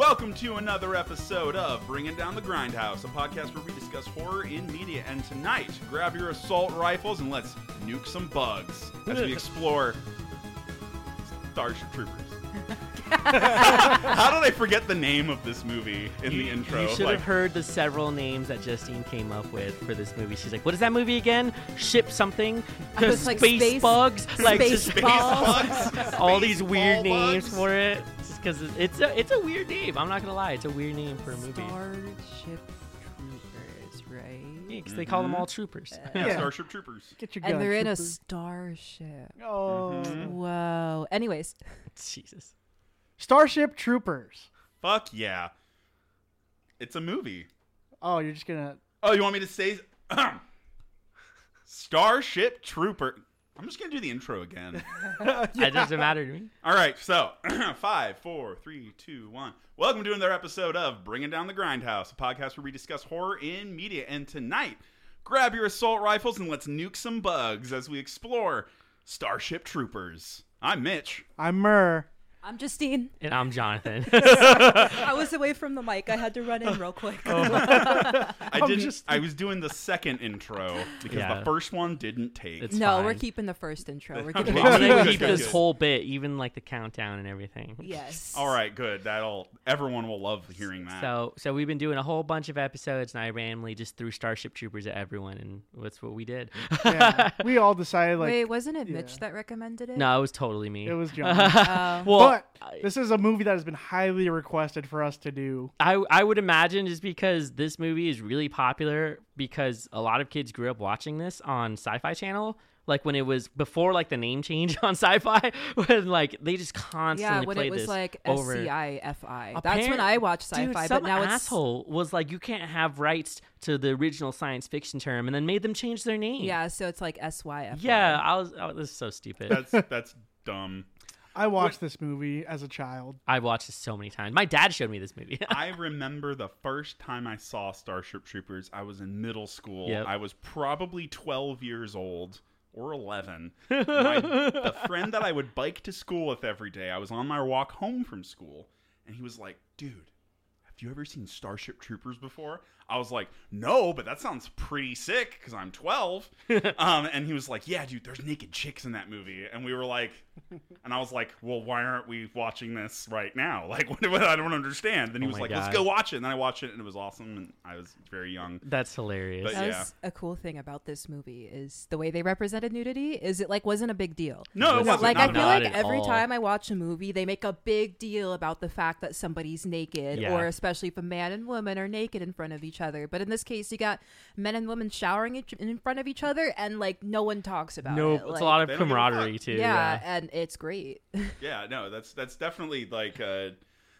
Welcome to another episode of Bringing Down the Grindhouse, a podcast where we discuss horror in media. And tonight, grab your assault rifles and let's nuke some bugs as we explore Starship Troopers. How did I forget the name of this movie in the intro? You should Like, have heard the several names that Justine came up with for this movie. She's like, "What is that movie again? Ship something? I was like, space, space- bugs? Like space just Space balls. bugs? all these weird names bugs? for it. Just because it's a it's a weird name. I'm not gonna lie, it's a weird name for a movie. Starship Troopers, right? Yeah, 'cause they call them Mhm. all troopers. Yeah, Yeah. Starship Troopers. Get your gun. And they're in a trooper. starship. Oh. Mhm. Whoa. Anyways, Jesus. Starship Troopers. Fuck yeah. It's a movie. Oh, you're just gonna. Oh, you want me to say Starship Trooper? I'm just gonna do the intro again. That doesn't matter to me. All right, so five, four, three, two, one. Welcome to another episode of Bringing Down the Grindhouse, a podcast where we discuss horror in media. And tonight, grab your assault rifles and let's nuke some bugs as we explore Starship Troopers. I'm Mitch. I'm Murr. I'm Justine. And I'm Jonathan. I was away from the mic. I had to run in real quick. Oh I I'm didn't. just- I was doing the second intro because Yeah. the first one didn't take. It's no, fine. we're keeping the first intro. We're Okay. I'm I'm gonna gonna keep good, this good. whole bit, even like the countdown and everything. yes. All right, good. That'll everyone will love hearing that. So, so we've been doing a whole bunch of episodes, and I randomly just threw Starship Troopers at everyone, and that's what we did. Yeah, we all decided like Wait, wasn't it yeah. Mitch that recommended it? no, it was totally me. it was John. Oh. well, but I- this is a movie that has been highly requested for us to do. I I would imagine just because this movie is really popular because a lot of kids grew up watching this on Sci-Fi Channel. Like when it was before like the name change on Sci-Fi, when like they just constantly yeah, when played it was this like over. SCI-FI. That's when I watched sci-fi, some but now it's asshole was like, you can't have rights to the original science fiction term, and then made them change their name. yeah, so it's like SYFY. yeah. I was. Oh, this is so stupid. that's that's dumb. I watched this movie as a child. I've watched this so many times. My dad showed me this movie. I remember the first time I saw Starship Troopers. I was in middle school. Yep. I was probably 12 years old or 11. My, the friend that I would bike to school with every day, I was on my walk home from school, and he was like, dude, have you ever seen Starship Troopers before? I was like, no, but that sounds pretty sick because I'm 12. um, and he was like, yeah, dude, there's naked chicks in that movie. And we were like, and I was like, well, why aren't we watching this right now? Like, what, what- I don't understand. Then he Oh was my like, let's go watch it. And then I watched it and it was awesome. And I was very young. That's hilarious. But That yeah. was a cool thing about this movie is the way they represented nudity. Is it like wasn't a big deal? No, it Was wasn't. like Not I feel like every all. time I watch a movie, they make a big deal about the fact that somebody's naked, Yeah. or especially if a man and woman are naked in front of each other. But in this case, you got men and women showering each- in front of each other, and like no one talks about it. no, it. it's Like, a lot of They don't give a camaraderie too. yeah, and it's great. Yeah, no, that's that's definitely like uh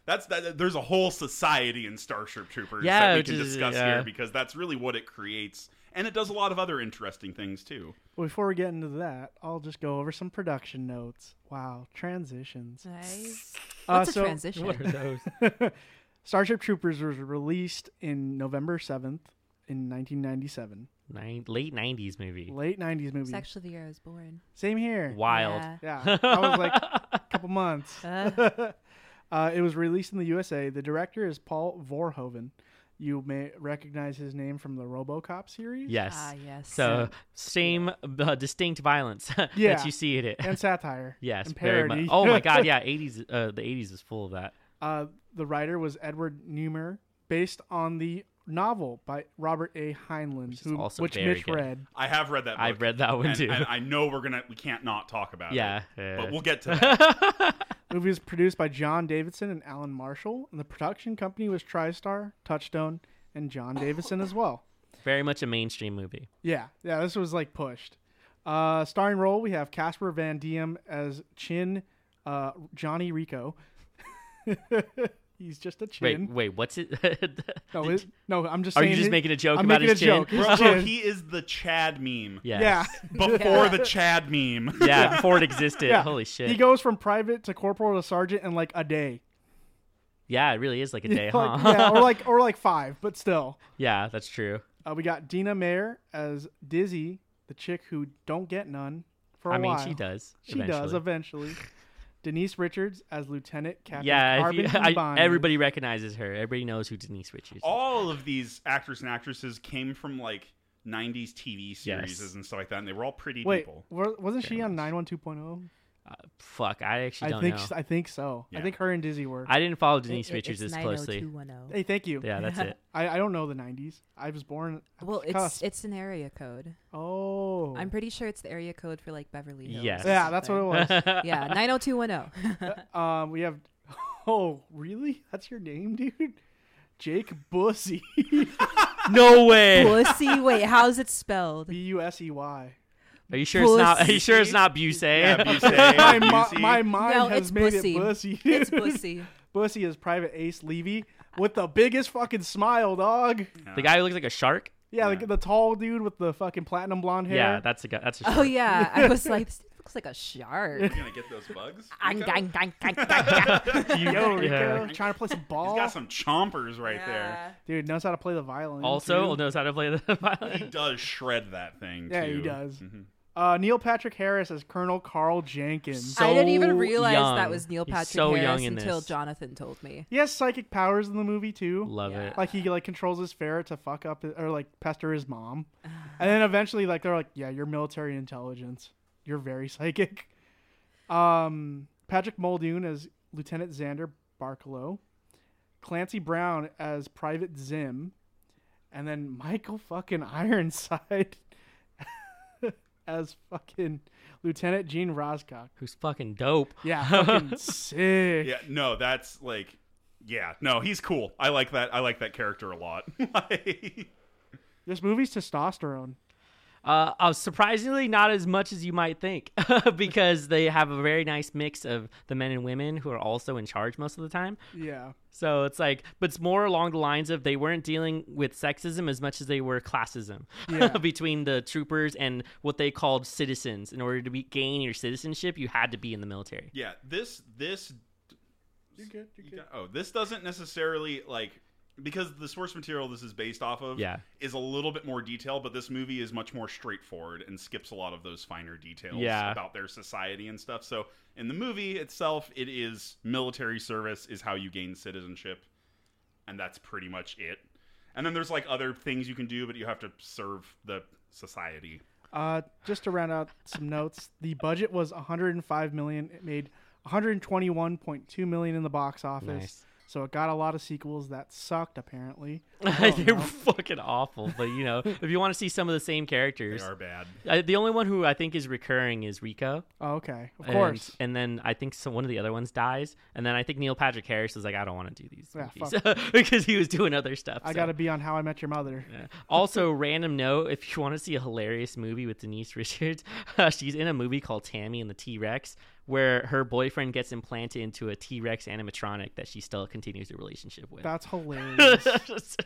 that's that there's a whole society in Starship Troopers Yeah, that we can is- discuss yeah. here because that's really what it creates. And it does a lot of other interesting things too. But before we get into that, I'll just go over some production notes. Wow, transitions. nice. Uh, What's a so- transition? What are those? Starship Troopers was released in November 7th in 1997. Nine, late '90s movie. Late 90s movie. It's movie. actually the year I was born. Same here. Wild. Yeah. Yeah, I was like a couple months. Uh, Uh, it was released in the USA. The director is Paul Verhoeven. You may recognize his name from the RoboCop series. Yes. ah, yes. So same uh, distinct violence Yeah. that you see in it. and satire. yes, and very parody. much. Oh my god, yeah, 80s. Uh, the 80s is full of that. Uh, the writer was Edward Neumeier, based on the novel by Robert A. Heinlein, Which who, also which Mitch good. read. I have read that book. I've read that one and, too. and I know we're gonna we can't not talk about yeah, it. yeah. But we'll get to that. movie was produced by John Davidson and Alan Marshall, and the production company was TriStar, Touchstone, and John Davidson as well. very much a mainstream movie. Yeah, yeah, this was like pushed. Uh, starring role we have Casper Van Dien as Chin, uh, Johnny Rico. He's just a chin. Wait, wait, what's it? no, it, no, I'm just. Are saying you just it- making a joke I'm about his a chin? joke. His Bro, chin. he is the Chad meme. Yes. Yeah, Before the Chad meme. yeah, before it existed. Yeah. Holy shit. he goes from private to corporal to sergeant in like a day. yeah, it really is like a day, huh? Like, yeah, or like or like five, but still. yeah, that's true. Uh, we got Dina Mayer as Dizzy, the chick who don't get none for a I mean, while. she does. She does eventually. Eventually. Denise Richards as Lieutenant Captain yeah, if Carbon you, I, everybody recognizes her. Everybody knows who Denise Richards. is. All of these actors and actresses came from like 90s TV series Yes. and stuff like that, and they were all pretty Wait, people. wa- wasn't she Very on much. 912.0? Uh, fuck, I actually I don't think know. s- I think so. I think her and Dizzy were. I didn't follow Denise It- it- Richards it's as closely. hey, thank you. Yeah, that's it. I, I don't know the 90s. I was born. Well, it's cusp. it's an area code. oh. I'm pretty sure it's the area code for like Beverly Hills. Yes. yeah, that's what it was. yeah, 90210. um, we have. Oh, really? That's your name, dude? Jake Bussy. no way. Bussy. Wait, how's it spelled? B U S E Y. Are you sure it's not? Are you sure it's not Busey? Yeah, Busey. My, mi- Busey. my mind No, has made Bussy. it Bussy. It's dude. Bussy. Bussy is Private Ace Levy with the biggest fucking smile, dog. the guy who looks like a shark. Yeah, Yeah. Like the tall dude with the fucking platinum blonde hair. Yeah, that's a guy. That's a shark. Oh yeah, I was like, this looks like a shark. You gonna get those bugs? Yo, Rico, Yeah. trying to play some He's ball. got some chompers right there. Dude knows how to play the violin. Also too. knows how to play the violin. He does shred that thing. Yeah, too. he does. Mhm. Uh, Neil Patrick Harris as Colonel Carl Jenkins. So I didn't even realize young. that was Neil He's Patrick so Harris young until this. Jonathan told me. he has psychic powers in the movie too. Love Yeah. it. Like he like controls his ferret to fuck up or like pester his mom, and then eventually like they're like, yeah, you're military intelligence. You're very psychic. Um, Patrick Muldoon as Lieutenant Zander Barcalow, Clancy Brown as Private Zim, and then Michael fucking Ironside as fucking Lieutenant Gene Roscock. Who's fucking dope? Yeah, fucking sick. Yeah, no, that's like, yeah, no, he's cool. I like that. I like that character a lot. Like- This movie's testosterone. Uh, uh, surprisingly, not as much as you might think, because they have a very nice mix of the men and women who are also in charge most of the time. Yeah. So it's like, but it's more along the lines of they weren't dealing with sexism as much as they were classism Yeah. between the troopers and what they called citizens. In order to be, gain your citizenship, you had to be in the military. yeah, this this You're good. You're you got- oh, this doesn't necessarily like because the source material this is based off of Yeah. is a little bit more detailed, but this movie is much more straightforward and skips a lot of those finer details Yeah. about their society and stuff. So in the movie itself, it is military service is how you gain citizenship, and that's pretty much it. And then there's like other things you can do, but you have to serve the society. Uh, just to round out some notes, the budget was 105 million. It made 121.2 million in the box office. Nice. So it got a lot of sequels that sucked. Apparently, They're know. fucking awful, but you know, if you want to see some of the same characters, They are bad. uh, the only one who I think is recurring is Rico. oh, okay, of and, course. And then I think some, one of the other ones dies, and then I think Neil Patrick Harris is like, I don't want to do these Yeah, movies because he was doing other stuff. I so. got to be on How I Met Your Mother. Yeah. Also, random note: if you want to see a hilarious movie with Denise Richards, uh, she's in a movie called Tammy and the T Rex, where her boyfriend gets implanted into a T Rex animatronic that she still continues a relationship with. That's hilarious.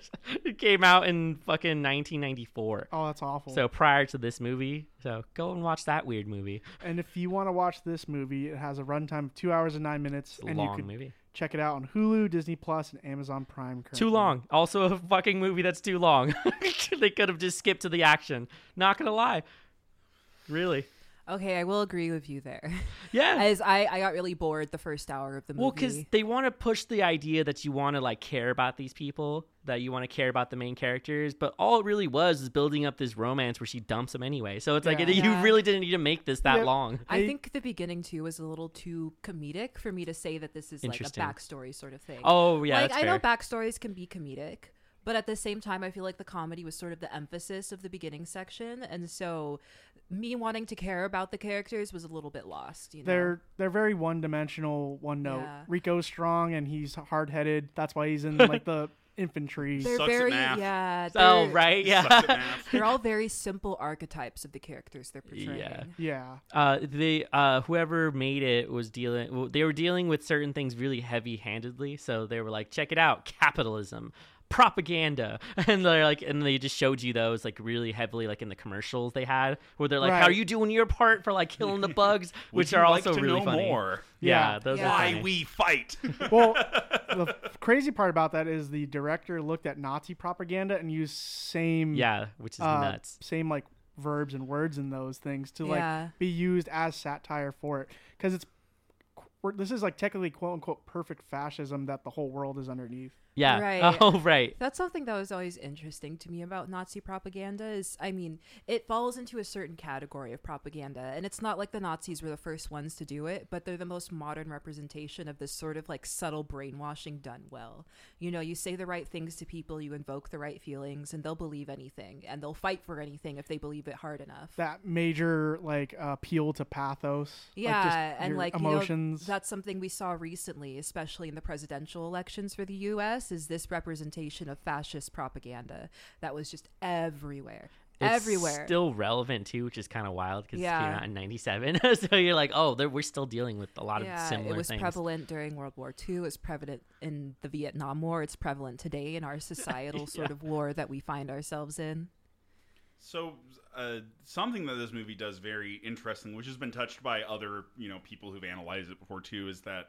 it came out in fucking 1994. oh, that's awful. So prior to this movie, so go and watch that weird movie. and if you want to watch this movie, it has a runtime of two hours and nine minutes, and you long could movie. check it out on Hulu, Disney Plus, and Amazon Prime. Currently. Too long. Also, a fucking movie that's too long. they could have just skipped to the action. Not gonna lie. Really? Okay, I will agree with you there. Yeah. As I, I got really bored the first hour of the movie. Well, because they want to push the idea that you want to like care about these people, that you want to care about the main characters, but all it really was is building up this romance where she dumps him anyway. So it's like Yeah. you really didn't need to make this that Yeah. long. I think the beginning too was a little too comedic for me to say that this is like a backstory sort of thing. Oh yeah, like that's I know backstories can be comedic, but at the same time, I feel like the comedy was sort of the emphasis of the beginning section, and so me wanting to care about the characters was a little bit lost. You know, They're they're very one dimensional, one note. Yeah. Rico's strong and he's hard headed. That's why he's in like the infantry. they're Sucks at very math. yeah. Oh they're- right, yeah. They're all very simple archetypes of the characters they're portraying. Yeah. yeah. Uh, the uh, whoever made it was dealing. They were dealing with certain things really heavy-handedly. So they were like, "Check it out, capitalism, propaganda," and they're like, and they just showed you those like really heavily, like in the commercials they had, where they're like, "How are you doing your part for like killing the bugs?" Which are like also to really know funny. more. Yeah, Yeah. those Yeah. are Why we fight? Well, the crazy part about that is the director looked at Nazi propaganda and used same yeah, which is uh, nuts. same like verbs and words in those things to Yeah. like be used as satire for it because it's this is like technically quote unquote perfect fascism that the whole world is underneath. Yeah. Right. Oh, right. That's something that was always interesting to me about Nazi propaganda is I mean, it falls into a certain category of propaganda and it's not like the Nazis were the first ones to do it, but they're the most modern representation of this sort of like subtle brainwashing done well. You know, you say the right things to people, you invoke the right feelings and they'll believe anything and they'll fight for anything if they believe it hard enough. That major like appeal to pathos. Yeah, like, just and your like you know, emotions. that's something we saw recently, especially in the presidential elections for the U.S. Is this representation of fascist propaganda that was just everywhere, It's everywhere. Still relevant too, which is kind of wild because it came out in '97. so you're like, oh, we're still dealing with a lot of yeah, similar it was things. prevalent during World War II. It was prevalent in the Vietnam War. It's prevalent today in our societal sort of war that we find ourselves in. So, uh, something that this movie does very interesting, which has been touched by other you know people who've analyzed it before too, is that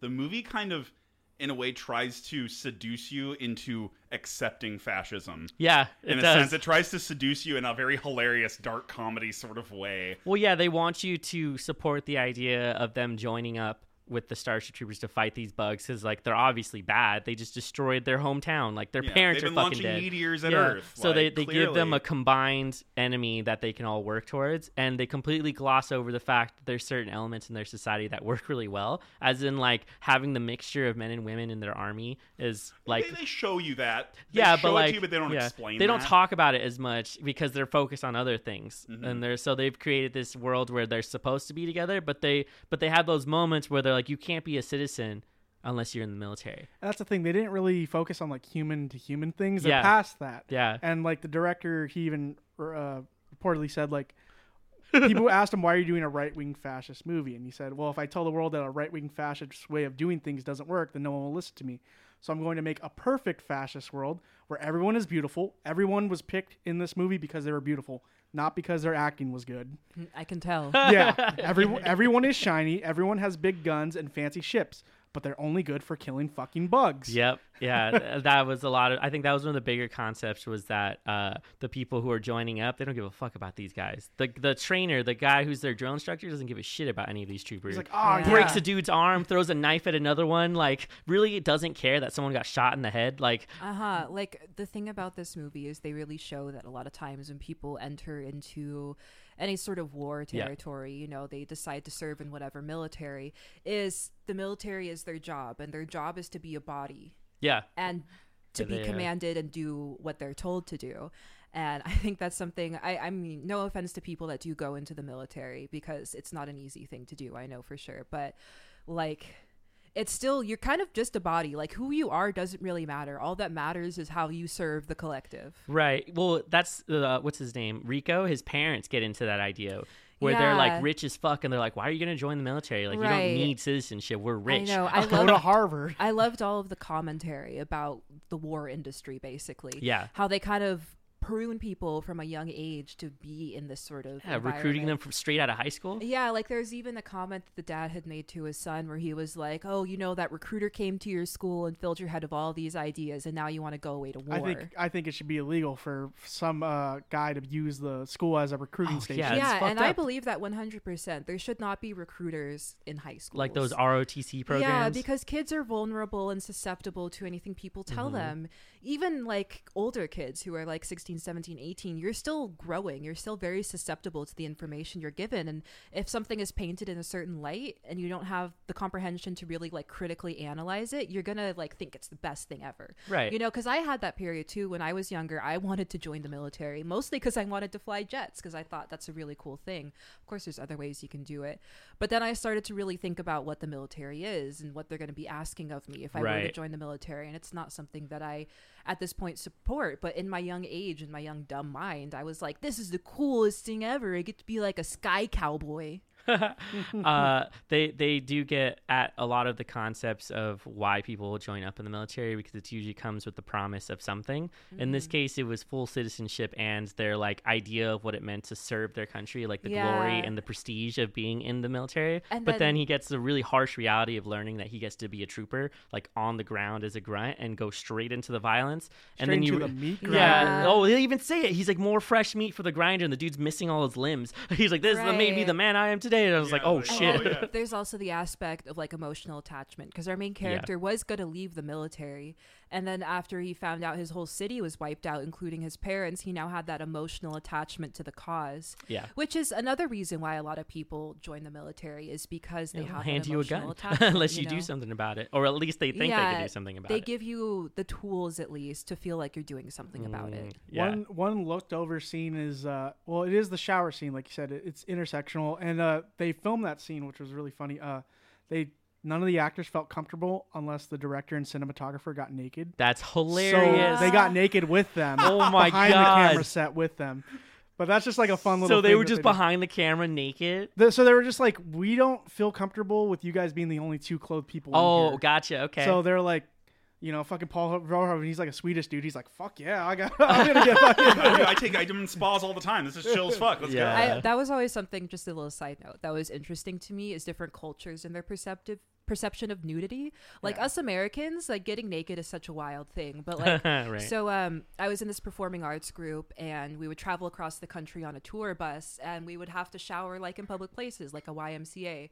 the movie kind of, in a way, tries to seduce you into accepting fascism. Yeah, In a does. sense, it tries to seduce you in a very hilarious dark comedy sort of way. Well, yeah, they want you to support the idea of them joining up with the Starship Troopers to fight these bugs because, like, they're obviously bad. They just destroyed their hometown. Like, their Yeah, parents are fucking launching dead. meteors at Yeah. Earth. So they, like, they give them a combined enemy that they can all work towards, and they completely gloss over the fact that there's certain elements in their society that work really well, as in like having the mixture of men and women in their army is like they, they show you that. They yeah, show but it like to you, but they don't yeah, explain. They don't talk about it as much because they're focused on other things, Mhm. and they're so they've created this world where they're supposed to be together, but they but they have those moments where they're like, you can't be a citizen unless you're in the military. That's the thing. They didn't really focus on like human to human things. They're Yeah. past that. Yeah, And like the director, he even uh, reportedly said like people asked him why are you doing a right wing fascist movie, and he said, well, if I tell the world that a right wing fascist way of doing things doesn't work, then no one will listen to me. So I'm going to make a perfect fascist world where everyone is beautiful. Everyone was picked in this movie because they were beautiful, not because their acting was good. I can tell. Yeah, everyone everyone is shiny. Everyone has big guns and fancy ships, but they're only good for killing fucking bugs. Yep. Yeah. that was a lot of. I think that was one of the bigger concepts was that uh, the people who are joining up, they don't give a fuck about these guys. The the trainer, the guy who's their drill instructor, doesn't give a shit about any of these troopers. He's like, oh, Yeah. breaks a dude's arm, throws a knife at another one. Like, really it doesn't care that someone got shot in the head. Like, Uh huh. Like the thing about this movie is they really show that a lot of times when people enter into any sort of war Yeah. territory, you know, they decide to serve in whatever military, is the military is their job, and their job is to be a body yeah, and to Yeah, be commanded and do what they're told to do. And I think that's something I, I mean, no offense to people that do go into the military because it's not an easy thing to do, I know for sure. But like it's still you're kind of just a body. Like who you are doesn't really matter. All that matters is how you serve the collective. right. Well, that's uh, what's his name, Rico. His parents get into that idea. Where they're like rich as fuck, and they're like, "Why are you gonna join the military? Like, you don't need citizenship. We're rich." I know. I Go to love Harvard. I loved all of the commentary about the war industry basically. Yeah. How they kind of prune people from a young age to be in this sort of Yeah, recruiting them from straight out of high school. Yeah, like there's even a comment that the dad had made to his son where he was like, "Oh, you know that recruiter came to your school and filled your head with all these ideas, and now you want to go away to war." I think I think it should be illegal for some uh, guy to use the school as a recruiting Oh, station. yeah, yeah, and fucked I believe that 100%. There should not be recruiters in high schools. Like those ROTC programs. Yeah, because kids are vulnerable and susceptible to anything people tell Mm-hmm. them. Even like older kids who are like 16, 17, 18, you're still growing. You're still very susceptible to the information you're given. And if something is painted in a certain light and you don't have the comprehension to really like critically analyze it, you're going to like think it's the best thing ever. Right. You know, because I had that period too when I was younger. I wanted to join the military, mostly because I wanted to fly jets because I thought that's a really cool thing. Of course, there's other ways you can do it. But then I started to really think about what the military is and what they're going to be asking of me if I were to join the military. And it's not something that I, at this point, support. But in my young age, in my young dumb mind, I was like, this is the coolest thing ever. I get to be like a sky cowboy. uh, they they do get at a lot of the concepts of why people will join up in the military because it usually comes with the promise of something. In this case, it was full citizenship and their like idea of what it meant to serve their country, like the glory and the prestige of being in the military. And but then then- he gets the really harsh reality of learning that he gets to be a trooper, like on the ground as a grunt, and go straight into the violence. and then you to the meat yeah. Oh, they even say it. He's like more fresh meat for the grinder, and the dude's missing all his limbs. He's like, "This is made me the man I am today." Day, and I was Yeah, like, oh like, shit. oh, yeah. There's also the aspect of like emotional attachment because our main character was going to leave the military. And then after he found out his whole city was wiped out, including his parents, he now had that emotional attachment to the cause. Yeah. Which is another reason why a lot of people join the military is because they They'll have hand that you a emotional gun attachment, unless you, know? do something about it, or at least they think they Yeah, can do something about They it. They give you the tools at least to feel like you're doing something about Mm, it. Yeah. One one looked over scene is uh well it is the shower scene like you said it, it's intersectional and uh they filmed that scene which was really funny uh they none of the actors felt comfortable unless the director and cinematographer got naked That's hilarious. so they got naked with them Oh my behind the camera set with them but that's just like a fun little so they were just did. behind the camera naked. The- so they were just like we don't feel comfortable with you guys being the only two clothed people in Oh, gotcha. Okay. So they're like, you know, fucking Paul Verhoeven. He's like a Swedish dude. He's like, fuck yeah, I got, I'm gonna get fucking. I, I take item in spas all the time. This is chill as fuck. Let's Yeah. go. I, that was always something. Just a little side note that was interesting to me is different cultures and their perceptive perception of nudity. Like Yeah. us Americans, like getting naked is such a wild thing. But like, right. so um, I was in this performing arts group, and we would travel across the country on a tour bus, and we would have to shower like in public places, like a YMCA.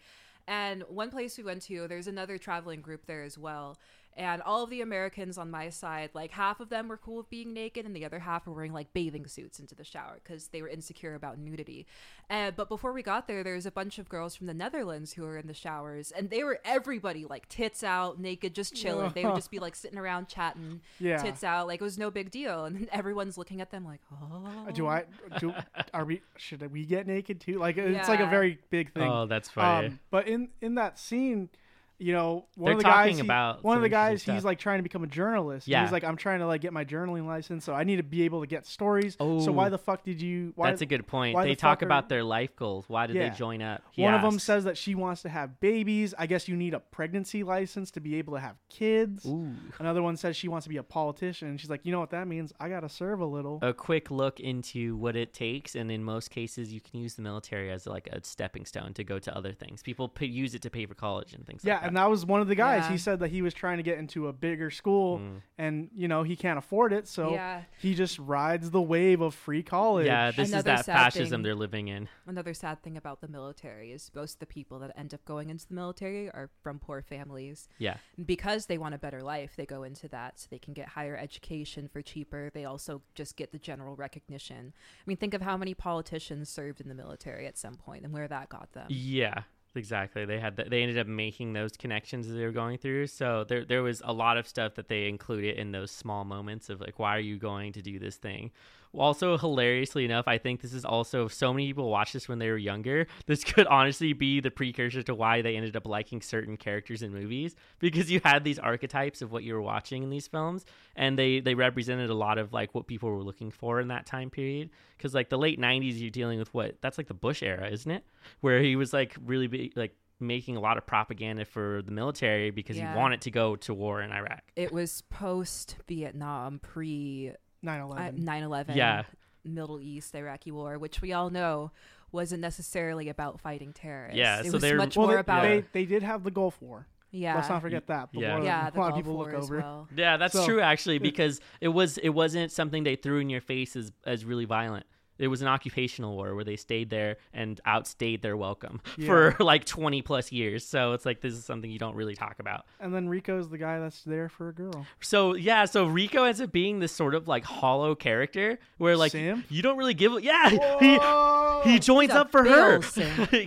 And one place we went to, there's another traveling group there as well. And all of the Americans on my side, like half of them were cool with being naked, and the other half were wearing like bathing suits into the shower because they were insecure about nudity. Uh, but before we got there, there was a bunch of girls from the Netherlands who were in the showers, and they were everybody like tits out, naked, just chilling. they would just be like sitting around chatting, Yeah. tits out, like it was no big deal. And everyone's looking at them like, oh. Do I? Do are we? Should we get naked too? Like it's like a very big thing. oh, that's funny. Um, but in in that scene, you know, one They're of the talking guys, he, one of the guys, he's like trying to become a journalist. Yeah. he's like, I'm trying to like get my journaling license, so I need to be able to get stories. so Oh. why the fuck did you? Why, that's a good point. They the talk are- about their life goals. Why did Yeah. they join up? He One of them says that she wants to have babies. I guess you need a pregnancy license to be able to have kids. Ooh. Another one says she wants to be a politician. And she's like, you know what that means? I gotta serve a little. a quick look into what it takes, and in most cases, you can use the military as like a stepping stone to go to other things. People use it to pay for college and things. Yeah, like that. And that was one of the guys. Yeah. He said that he was trying to get into a bigger school, Mm. and you know he can't afford it, so Yeah. he just rides the wave of free college. yeah, this is that fascism thing. they're living in. Another sad thing about the military is most of the people that end up going into the military are from poor families. Yeah, because they want a better life, they go into that so they can get higher education for cheaper. They also just get the general recognition. I mean, think of how many politicians served in the military at some point and where that got them. yeah, exactly. They had that. They ended up making those connections as they were going through. So there, there was a lot of stuff that they included in those small moments of like, why are you going to do this thing? Also, hilariously enough, I think this is also so many people watched this when they were younger. This could honestly be the precursor to why they ended up liking certain characters in movies because you had these archetypes of what you were watching in these films, and they they represented a lot of like what people were looking for in that time period. Because like the late '90s, you're dealing with what that's like the Bush era, isn't it? Where he was like really big, like making a lot of propaganda for the military because Yeah. he wanted to go to war in Iraq. It was post Vietnam, pre 9/11. Uh, 9 11, Yeah. Middle East, Iraqi war, which we all know wasn't necessarily about fighting terrorists. Yeah, it so was they're- much well, more they, about. they they did have the Gulf War. yeah. Let's not forget that. The Yeah. war yeah, the a lot of people War look over. well. Yeah, that's So- true actually because it was it wasn't something they threw in your face as as really violent. It was an occupational war where they stayed there and outstayed their welcome for like 20 plus years. So it's like this is something you don't really talk about. And then Rico's the guy that's there for a girl. So yeah, so Rico ends up being this sort of like hollow character where like Sam? you don't really give yeah, he he joins up for her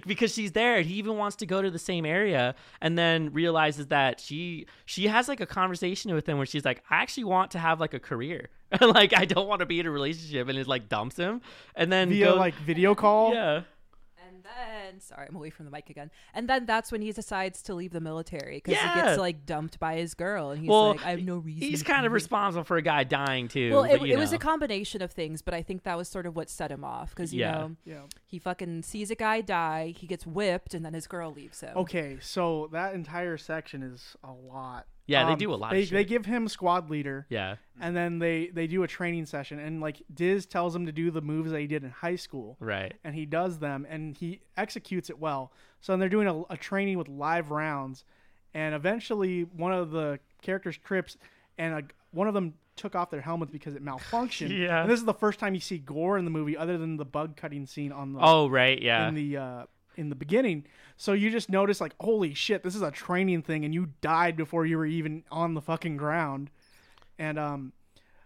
because she's there. and He even wants to go to the same area, and then realizes that she she has like a conversation with him where she's like, "I actually want to have like a career, like I don't want to be in a relationship," and it like dumps him, and then Via go- like video call. yeah, And then, sorry, I'm away from the mic again. And then that's when he decides to leave the military because Yeah. he gets like dumped by his girl, and he's well, like, I have no reason. he's kind of leave." responsible for a guy dying too. Well, it, but, you it was a combination of things, but I think that was sort of what set him off because you Yeah. know Yeah. he fucking sees a guy die, he gets whipped, and then his girl leaves him. Okay, so that entire section is a lot. Yeah, they Um, do a lot of They, shit. they give him squad leader, yeah, and then they they do a training session, and like Diz tells him to do the moves that he did in high school, right. and he does them, and he executes it well. So then they're doing a, a training with live rounds, and eventually one of the characters trips, and a, one of them took off their helmets because it malfunctioned. Yeah. And this is the first time you see gore in the movie, other than the bug cutting scene on the Oh right, yeah. in the uh, in the beginning. So you just notice like, holy shit, this is a training thing, and you died before you were even on the fucking ground. And um,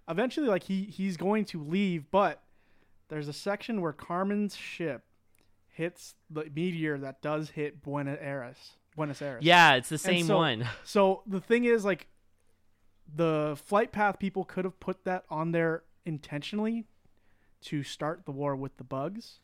eventually, like he he's going to leave, but there's a section where Carmen's ship hits the meteor that does hit Buenos Aires. Buenos Aires. Yeah, it's the same so- one. So the thing is, like, the flight path people could have put that on there intentionally to start the war with the bugs.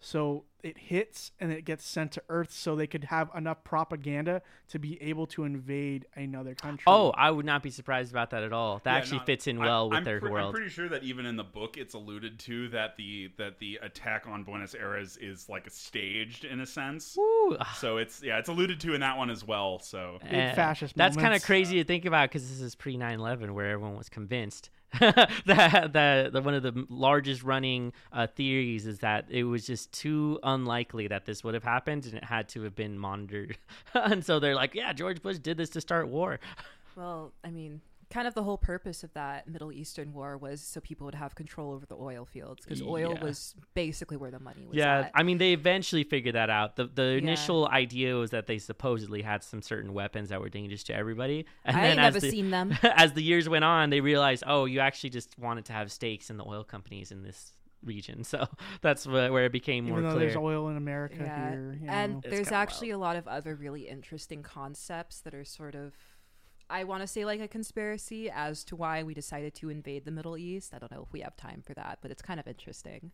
So it hits and it gets sent to Earth so they could have enough propaganda to be able to invade another country. Oh, I would not be surprised about that at all. That Yeah, actually no, fits in I- well with I'm their pre- world. I'm pretty sure that even in the book, it's alluded to that the that the attack on Buenos Aires is like staged in a sense. Woo. So it's yeah, it's alluded to in that one as well. So Big Eh, fascist That's kind of moments. crazy to think about because this is pre 9 11 where everyone was convinced that, that one of the largest running uh, theories is that it was just too unlikely that this would have happened and it had to have been monitored. and so they're like, yeah, George Bush did this to start war. Well, I mean, kind of the whole purpose of that Middle Eastern war was so people would have control over the oil fields because oil Yeah. was basically where the money was yeah, at. I mean, they eventually figured that out. The the initial idea was that they supposedly had some certain weapons that were dangerous to everybody. And I then ain't as never the, seen them. as the years went on, they realized, oh, you actually just wanted to have stakes in the oil companies in this region. So that's where it became more even though clear. there's oil in America yeah. here, you and know. It's there's kinda actually a lot of other really interesting concepts that are sort of I want to say like a conspiracy as to why we decided to invade the Middle East. I don't know if we have time for that, but it's kind of interesting.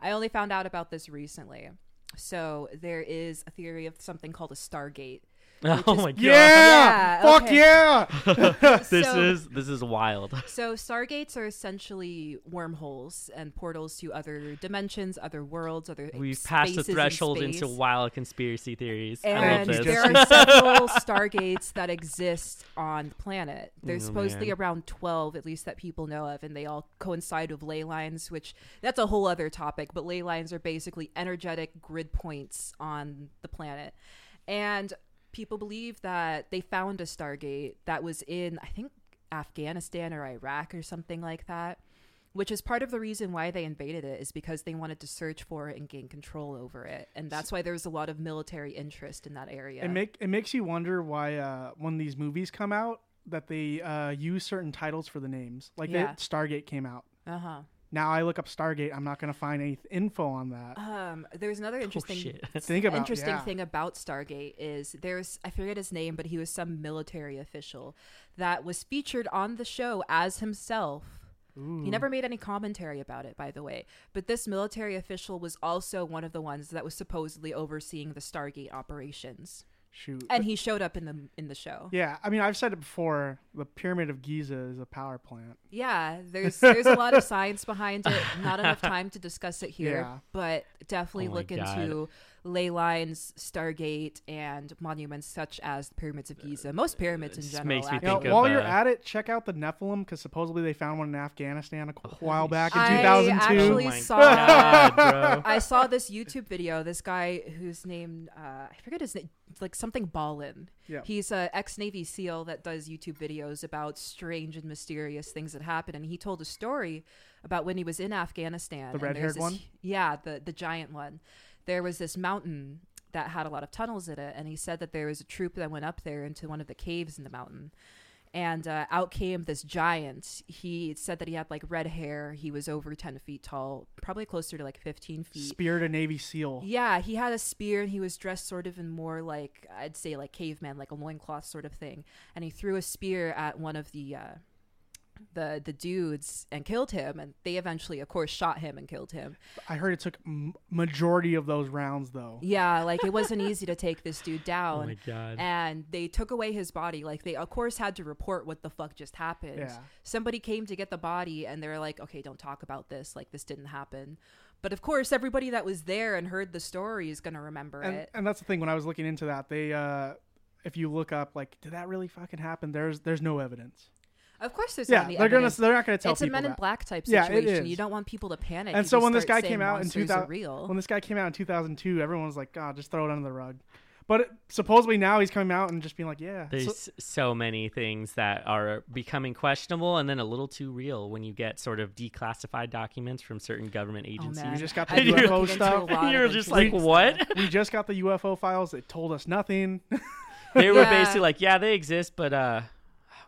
I only found out about this recently. So there is a theory of something called a Stargate. Oh my god. yeah, Yeah, fuck okay. yeah. This So- is this is wild. So stargates are essentially wormholes and portals to other dimensions, other worlds, other We've passed the spaces in threshold into space. wild conspiracy theories. I love And this. there are several stargates that exist on the planet. There's Oh, supposedly man. around 12, at least that people know of, and they all coincide with ley lines, which that's a whole other topic. But ley lines are basically energetic grid points on the planet. And people believe that they found a stargate that was in, I think, Afghanistan or Iraq or something like that. Which is part of the reason why they invaded it is because they wanted to search for it and gain control over it, and that's why there's a lot of military interest in that area. It make it makes you wonder why uh, when these movies come out that they uh, use certain titles for the names. Like Yeah. Stargate came out. Uh huh. Now I look up Stargate, I'm not going to find any info on that. Um, there's another interesting shit. Think about- interesting yeah. thing about Stargate is there's I forget his name, but he was some military official that was featured on the show as himself. He never made any commentary about it, by the way. But this military official was also one of the ones that was supposedly overseeing the Stargate operations, Shoot. and he showed up in the in the show. yeah, I mean I've said it before. The Pyramid of Giza is a power plant. Yeah, there's there's a lot of science behind it. Not enough time to discuss it here, Yeah. but definitely Oh look God. into ley lines, Stargate, and monuments such as the pyramids of Giza. Most pyramids in general. makes me You know, think of, while you're uh, at it, check out the Nephilim because supposedly they found one in Afghanistan a qu- while back in I 2002. actually Oh saw- God. I saw this YouTube video. This guy whose name uh, I forget his name, like something Ballin. Yeah. He's a ex Navy SEAL that does YouTube videos about strange and mysterious things that happen. And he told a story about when he was in Afghanistan. The and red-haired there's one? Yeah, the the giant one. There was this mountain that had a lot of tunnels in it, and he said that there was a troop that went up there into one of the caves in the mountain. And uh, out came this giant. He said that he had like red hair. He was over 10 feet tall, probably closer to like 15 feet. Speared a Navy SEAL. Yeah, he had a spear and he was dressed sort of in more like I'd say like caveman, like a loincloth sort of thing. And he threw a spear at one of the uh the the dudes and killed him and they eventually of course shot him and killed him. I heard it took m- majority of those rounds though. Yeah, like it wasn't easy to take this dude down. Oh my god. and they took away his body. Like they of course had to report what the fuck just happened. Yeah. Somebody came to get the body and they're like, "Okay, don't talk about this. Like this didn't happen." But of course, everybody that was there and heard the story is going to remember and, it. and that's the thing when i was looking into that they uh if you look up like did that really fucking happen there's there's no evidence Of course, there's yeah any they're gonna they're not gonna tell it's a people Men in that. Black type situation. Yeah, it situation. You don't want people to panic. and so when this guy came out in 2000 real. when this guy came out in 2002 everyone was like god just throw it under the rug But it- supposedly now he's coming out and just being like, yeah. There's So- so, many things that are becoming questionable and then a little too real when you get sort of declassified documents from certain government agencies. man. we just got the I've UFO looking into stuff. a You're just like, interesting what? we just got the UFO files. It told us nothing. they were Yeah. basically like, yeah, they exist, but uh,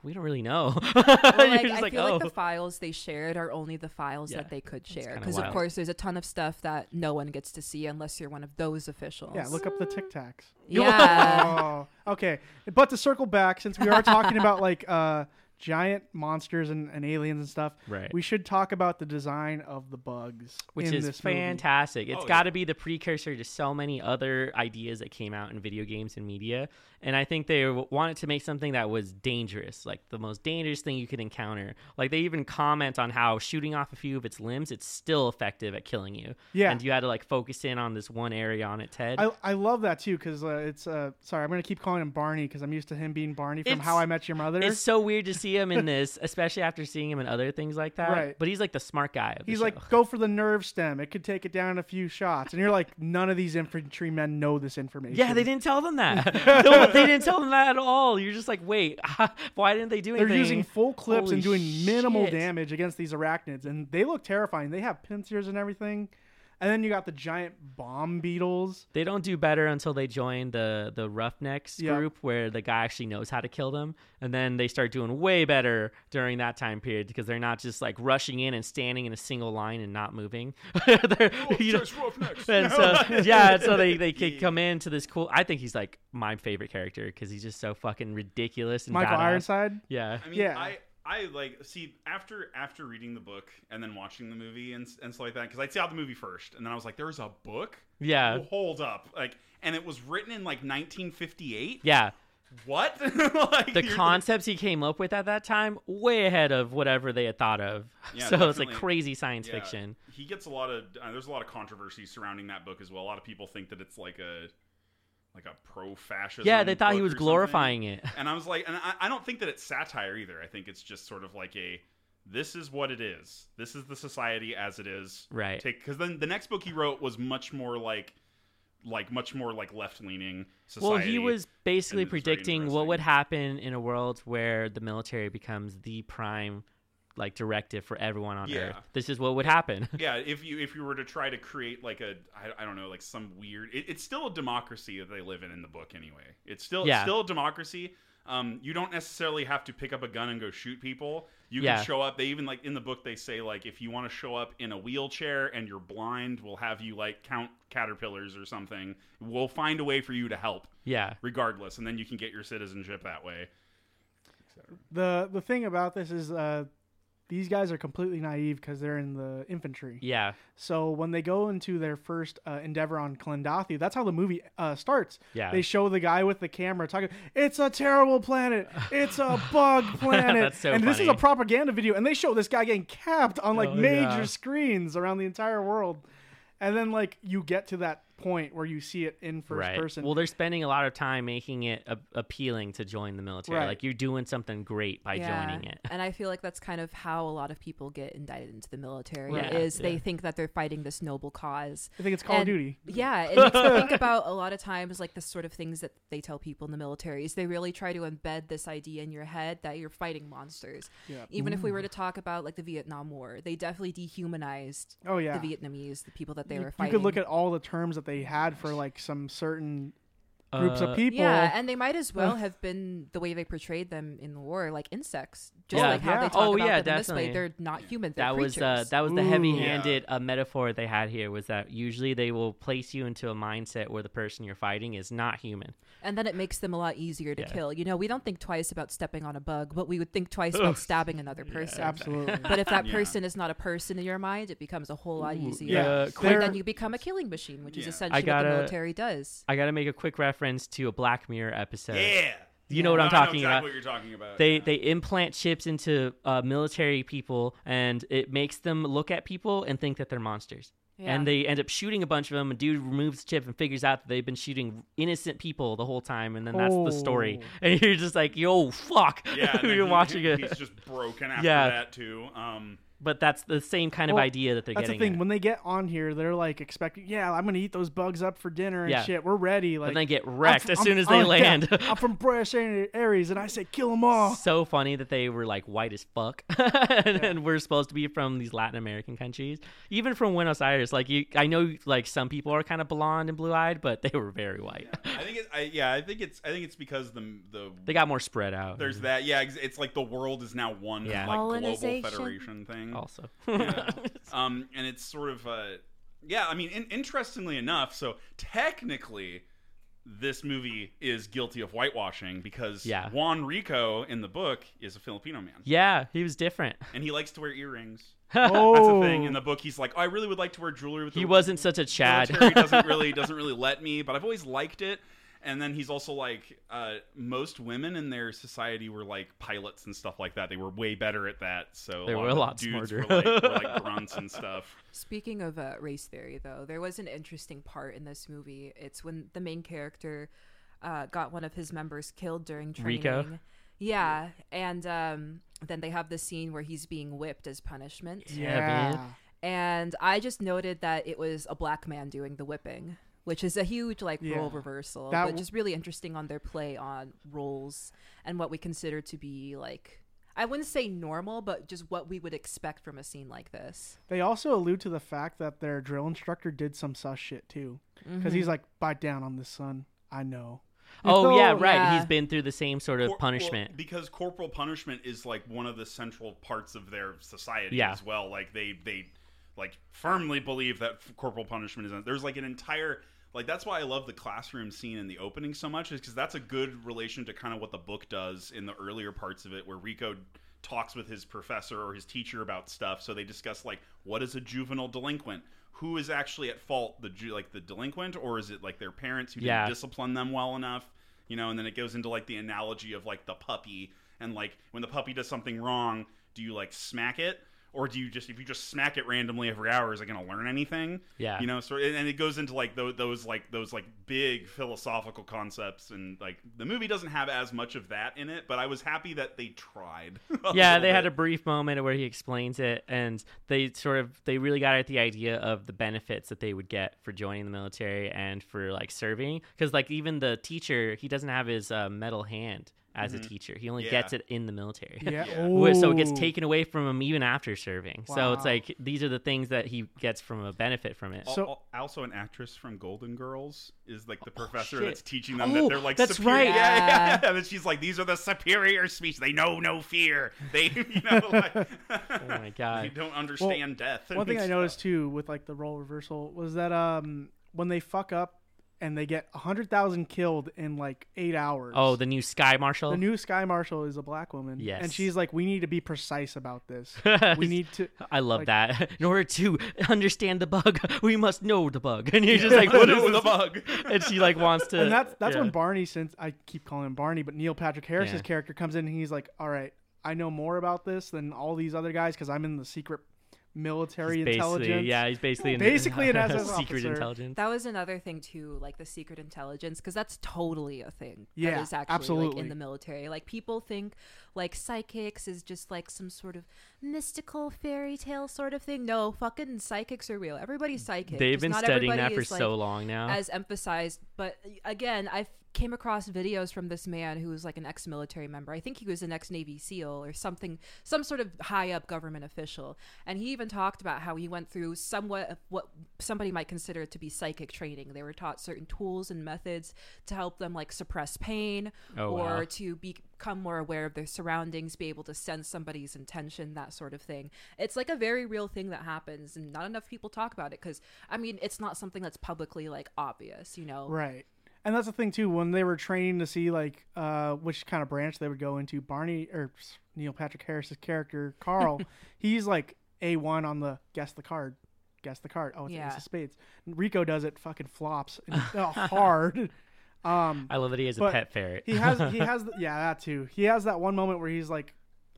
we don't really know. Well, like, just I like, feel oh. like the files they shared are only the files Yeah. that they could share. Because of course, there's a ton of stuff that no one gets to see unless you're one of those officials. yeah, look up the Tic Tacs. Yeah. oh, okay. But to circle back, since we are talking about like uh, giant monsters and, and aliens and stuff, Right. we should talk about the design of the bugs, which in is this movie. fantastic. It's Oh, got to yeah. be the precursor to so many other ideas that came out in video games and media. And I think they wanted to make something that was dangerous, like the most dangerous thing you could encounter. Like they even comment on how shooting off a few of its limbs, it's still effective at killing you. Yeah. And you had to like focus in on this one area on its head. I, I love that too because uh, it's uh sorry I'm gonna keep calling him Barney because I'm used to him being Barney from It's- How I Met Your Mother. it's so weird to see him in this, especially after seeing him in other things like that. Right. But he's like the smart guy. Of He's like, go for the nerve stem. It could take it down in a few shots, and you're like, none of these infantrymen know this information. Yeah, they didn't tell them that. No, they didn't tell them that at all. You're just like, wait, why didn't they do anything? They're using full clips Holy and doing minimal shit. damage against these arachnids, and they look terrifying. They have pincers and everything, and then you got the giant bomb beetles. They don't do better until they join the the Roughnecks Yeah. group, where the guy actually knows how to kill them, and then they start doing way better during that time period because they're not just like rushing in and standing in a single line and not moving. They're- you know- and so yeah, and so they they could come into this cool. I think he's like my favorite character because he's just so fucking ridiculous and Michael badass. Ironside. Yeah, I mean, Yeah. I I like see after after reading the book and then watching the movie and and stuff like that because I saw the movie first and then I was like, there's a book. yeah, Hold up, like, and it was written in like 1958. yeah. What? like, the concepts he came up with at that time way ahead of whatever they had thought of Yeah, so it's like crazy science Yeah, fiction He gets a lot of uh, there's a lot of controversy surrounding that book as well. A lot of people think that it's like a like a pro-fascism. yeah they thought he was something. glorifying it And I was like, and I, I don't think that it's satire either. I think it's just sort of like a, this is what it is. This is the society as it is. Right. Take because then the next book he wrote was much more like, like much more like left leaning society. well he was basically and it's very predicting what would happen in a world where the military becomes the prime like directive for everyone on Yeah. earth this is what would happen yeah. If you if you were to try to create like a I, I don't know like some weird it, it's still a democracy that they live in in the book anyway. It's still Yeah. it's still a democracy. Um, you don't necessarily have to pick up a gun and go shoot people. You Yeah. can show up. They even like in the book they say like if you want to show up in a wheelchair and you're blind, we'll have you like count caterpillars or something. We'll find a way for you to help yeah regardless, and then you can get your citizenship that way. The the thing about this is uh, these guys are completely naive because they're in the infantry. yeah So when they go into their first uh, endeavor on Klendathu, that's how the movie uh, starts. Yeah. They show the guy with the camera talking. It's a terrible planet. It's a bug planet. That's so and this is a propaganda video, and they show this guy getting capped on like Oh, major yeah. screens around the entire world. And then like you get to that point where you see it in first right person. well they're spending a lot of time making it a- appealing to join the military Right. like you're doing something great by Yeah. joining it and I feel like that's kind of how a lot of people get indicted into the military. Right. Is they Yeah. think that they're fighting this noble cause. I think it's Call of Duty. Yeah, it makes me think about a lot of times like the sort of things that they tell people in the military is they really try to embed this idea in your head that you're fighting monsters. Yeah. Even if we mm. were to talk about like the Vietnam War, they definitely dehumanized Oh yeah. the Vietnamese, the people that they you, were fighting. you could look at all the terms that they had for like some certain groups Uh, of people. Yeah, and they might as well have been the way they portrayed them in the war, like insects. Just Yeah. like how Yeah. they talk Oh, about yeah, them in this way. definitely. They're not human. They're that was uh, that was the Ooh. heavy-handed uh, metaphor they had here was that usually they will place you into a mindset where the person you're fighting is not human. and then it makes them a lot easier to Yeah. kill. You know, we don't think twice about stepping on a bug, but we would think twice about stabbing another person. Absolutely. But if that Yeah. person is not a person in your mind, it becomes a whole lot Ooh, easier. Yeah, Uh, And then you become a killing machine, which is essentially what gotta- the military does. I got to make a quick reference to a Black Mirror episode. yeah. You know what I'm talking exactly about. What you're talking about. They yeah. they implant chips into uh, military people, and it makes them look at people and think that they're monsters. Yeah. And they end up shooting a bunch of them. And dude removes the chip and figures out that they've been shooting innocent people the whole time, and then that's the story. Oh. And you're just like, yo, fuck. yeah, you're he- watching it. He's just broken after Yeah. that too. Um, but that's the same kind of idea that they're getting. That's the thing. at. When they get on here, they're like expecting, yeah, I'm gonna eat those bugs up for dinner and Yeah. shit. We're ready. Like but they get I'm wrecked fr- as I'm- soon as they I'm- yeah, land. I'm from Buenos Aires, and I say kill them all. so funny that they were like white as fuck, and, and we're supposed to be from these Latin American countries, even from Buenos Aires. Like you, I know like some people are kind of blonde and blue eyed, but they were very white. I think it, I, yeah, I think it's I think it's because the the they got more spread out. there's that yeah, ex- it's like the world is now one Yeah. like global federation thing. Also. um, and it's sort of uh, yeah. I mean, in- interestingly enough, so technically, this movie is guilty of whitewashing because Yeah. Juan Rico in the book is a Filipino man, yeah, he was different. and he likes to wear earrings. Oh, That's a thing in the book. He's like, oh, I really would like to wear jewelry. With He the wasn't such a Chad. military doesn't really doesn't really let me, but I've always liked it. And then he's also like, uh, most women in their society were like pilots and stuff like that. They were way better at that. So They lot were a lot dudes smarter. Were like, were like grunts and stuff. Speaking of uh, race theory, though, there was an interesting part in this movie. It's when the main character uh, got one of his members killed during training. Rico? Yeah, and um, then they have the scene where he's being whipped as punishment. Yeah, yeah. And I just noted that it was a black man doing the whipping, which is a huge like Yeah. role reversal, That but w- just really interesting on their play on roles and what we consider to be like. I wouldn't say normal, but just what we would expect from a scene like this. They also allude to the fact that their drill instructor did some sus shit too, because he's mm-hmm. like, bite down on this son. I know. Oh yeah, Oh, right. yeah. He's been through the same sort of Cor- well, punishment. because corporal punishment is like one of the central parts of their society Yeah. as well. Like they they like firmly believe that corporal punishment is. There's like an entire like that's why I love the classroom scene in the opening so much is because that's a good relation to kind of what the book does in the earlier parts of it, where Rico talks with his professor or his teacher about stuff. So they discuss like what is a juvenile delinquent. Who is actually at fault, the ju- like the delinquent, or is it like their parents who didn't discipline them well enough? you know and then it goes into like the analogy of like the puppy and like when the puppy does something wrong do you like smack it or do you just if you just smack it randomly every hour is it going to learn anything Yeah. you know so and it goes into like those, those like those like big philosophical concepts and like the movie doesn't have as much of that in it but i was happy that they tried yeah, they had a brief moment where he explains it, and they sort of they really got at the idea of the benefits that they would get for joining the military and for like serving. Because like even the teacher, he doesn't have his uh, metal hand as a teacher. He only Yeah. gets it in the military. Yeah. Yeah. So it gets taken away from him even after serving. So it's like these are the things that he gets from a benefit from it. Al- So- also an actress from Golden Girls is like the professor Oh, shit. that's teaching them Oh, that they're like that's superior. right. Yeah, yeah, Yeah. yeah. And she's like, these are the superior speech. They know no fear. They, you know, like, Oh my god, they don't understand death. One and thing I noticed too with like the role reversal was that um when they fuck up and they get hundred thousand killed in like eight hours. Oh, the new Sky Marshal. the new Sky Marshal is a black woman. Yes. and she's like, we need to be precise about this. we need to. I love like- that. In order to understand the bug, we must know the bug. And you're just like, what is the bug? And she like wants to. And that's that's yeah. when Barney, since I keep calling him Barney, but Neil Patrick Harris's Yeah. character comes in and he's like, all right, I know more about this than all these other guys because I'm in the secret military He's intelligence. yeah, he's basically an, Basically an SS secret officer. intelligence. That was another thing too, like the secret intelligence, because that's totally a thing. Yeah, that is actually like in the military. Like people think like psychics is just like some sort of mystical fairy tale sort of thing. No, fucking psychics are real. Everybody's psychic. They've Just been studying that for is, like, so long now. as emphasized. But again, I came across videos from this man who was like an ex-military member. I think he was an ex-Navy SEAL or something, some sort of high-up government official. And he even talked about how he went through somewhat of what somebody might consider to be psychic training. They were taught certain tools and methods to help them like suppress pain Oh, or wow. to become more aware of their surroundings, be able to sense somebody's intention, that sort of thing. It's like a very real thing that happens, and not enough people talk about it because, I mean, it's not something that's publicly like obvious, you know? Right. And that's the thing too. When they were training to see like uh, which kind of branch they would go into, Barney or Neil Patrick Harris's character Carl, he's like a one on the guess the card, guess the card. Oh, it's Yeah. Ace of Spades. Rico does it fucking flops and, uh, hard. Um, I love that he has a pet ferret. he has he has yeah that too. He has that one moment where he's like,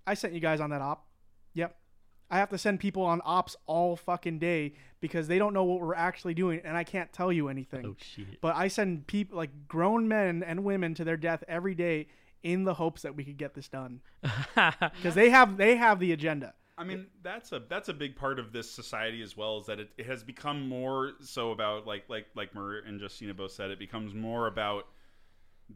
"I sent you guys on that op." Yep. I have to send people on ops all fucking day because they don't know what we're actually doing, and I can't tell you anything. oh shit. But I send people like grown men and women to their death every day in the hopes that we could get this done because they have they have the agenda. I mean, that's a that's a big part of this society as well. Is that it, it has become more so about like like like Murray and Justine both said. It becomes more about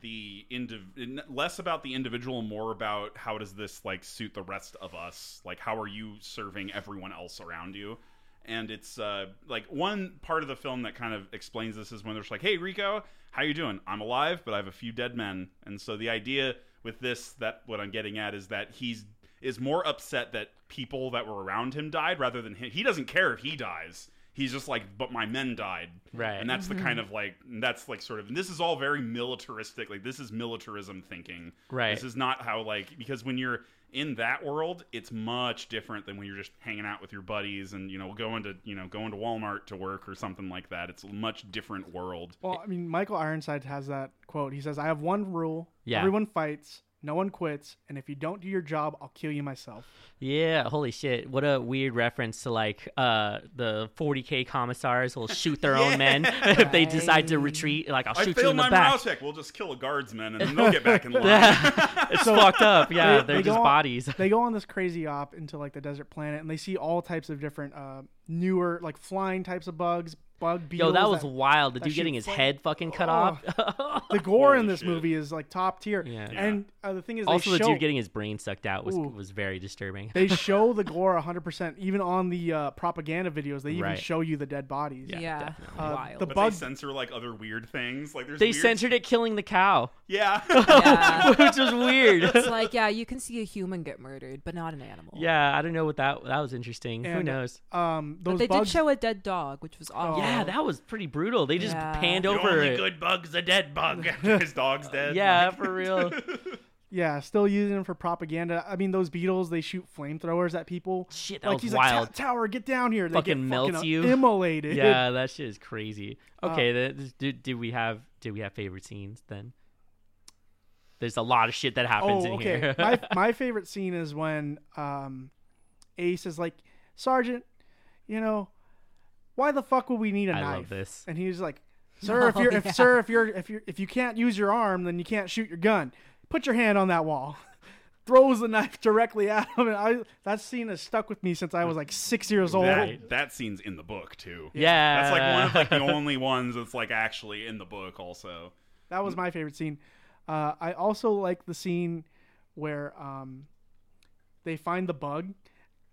the indiv- less about the individual, more about how does this like suit the rest of us? Like, how are you serving everyone else around you? And it's uh, like one part of the film that kind of explains this is when they're like, "Hey, Rico, how you doing? I'm alive, but I have a few dead men." And so the idea with this, that what I'm getting at is that he's is more upset that people that were around him died rather than him. He doesn't care if he dies. He's just like, but my men died, Right. And that's the mm-hmm. kind of like that's like sort of. And this is all very militaristic. Like this is militarism thinking, Right. This is not how like because when you're in that world, it's much different than when you're just hanging out with your buddies and you know going to you know going to Walmart to work or something like that. It's a much different world. Well, I mean, Michael Ironside has that quote. He says, "I have one rule: Yeah. everyone fights, no one quits, and if you don't do your job, I'll kill you myself." Yeah, holy shit. What a weird reference to like uh the 40k commissars will shoot their own men if they decide to retreat. Like, I'll I shoot you failed in the back. check. We'll just kill a guardsman and then they'll get back in line. it's fucked up. Yeah, They- they're they just go on- bodies. They go on this crazy op into like the desert planet, and they see all types of different, uh, newer, like flying types of bugs, bug beetles. Yo, that was wild. The dude getting his flame- head fucking cut Oh. off. the gore in this shit. movie is like top tier. Yeah. Yeah. And uh, the thing is, also, they the show, dude getting his brain sucked out was Ooh. was very disturbing. they show the gore 100%. Even on the uh, propaganda videos, they even Right. show you the dead bodies. Yeah, Yeah. Uh, wild. the But bug they censor like other weird things. Like there's They weird... censored it killing the cow, Yeah. yeah. which is weird. it's like yeah, you can see a human get murdered, but not an animal. yeah, I don't know what that that was interesting. Who knows? Um, but they bugs. did show a dead dog, which was awful. Yeah, that was pretty brutal. They just Yeah. panned the over only it. good bug's a dead bug. His dog's dead. Yeah, Like- for real. yeah, still using them for propaganda. I mean, those beetles they shoot flamethrowers at people. Shit, that like was he's wild. like, "Ta- tower, get down here. They Fucking get melts fucking you. immolated. yeah, that shit is crazy. Uh, Okay, then did, did we have did we have favorite scenes then? There's a lot of shit that happens Oh, in okay. here. my my favorite scene is when um, Ace is like, Sergeant, you know, why the fuck would we need a I knife? love this. And he's like, Sir, if you're if yeah. sir if you're if you if you can't use your arm, then you can't shoot your gun. Put your hand on that wall. Throws the knife directly at him, and I that scene has stuck with me since I was like six years old. That, that scene's in the book too. Yeah, That's like one of like the only ones that's like actually in the book also. That was my favorite scene. Uh, I also like the scene where um, they find the bug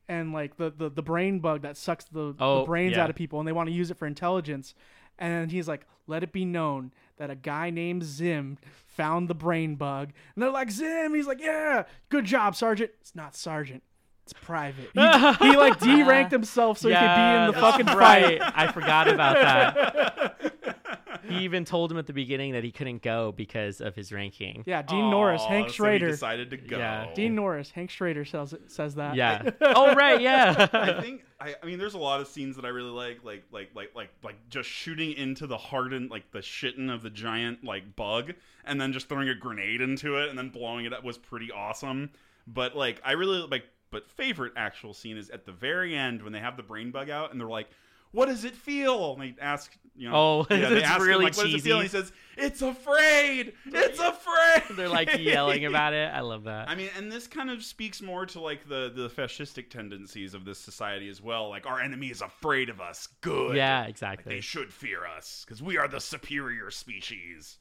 and like the, the, the brain bug that sucks the, Oh, the brains yeah. out of people and they want to use it for intelligence. And he's like, let it be known that a guy named Zim found the brain bug. And they're like, Zim. He's like, yeah, good job, Sergeant. It's not Sergeant. It's private. He, he like deranked himself so he could be in the fucking right. fight. I forgot about that. he even told him at the beginning that he couldn't go because of his ranking. Yeah, Dean Norris, Aw, Hank so he Schrader. decided to go. Yeah. Dean Norris, Hank Schrader says says that. Yeah. oh right, yeah. I think I, I mean there's a lot of scenes that I really like like like like like like just shooting into the hardened like the shitting of the giant like bug and then just throwing a grenade into it and then blowing it up was pretty awesome. But like I really like but favorite actual scene is at the very end when they have the brain bug out and they're like what does it feel? And they ask, you know, Oh, yeah, they it's ask him, really like, what does it feel? And he says, "It's afraid. It's afraid." They're like yelling about it. I love that. I mean, and this kind of speaks more to like the the fascistic tendencies of this society as well. Like our enemy is afraid of us. Good. yeah, Like, exactly. they should fear us because we are the superior species.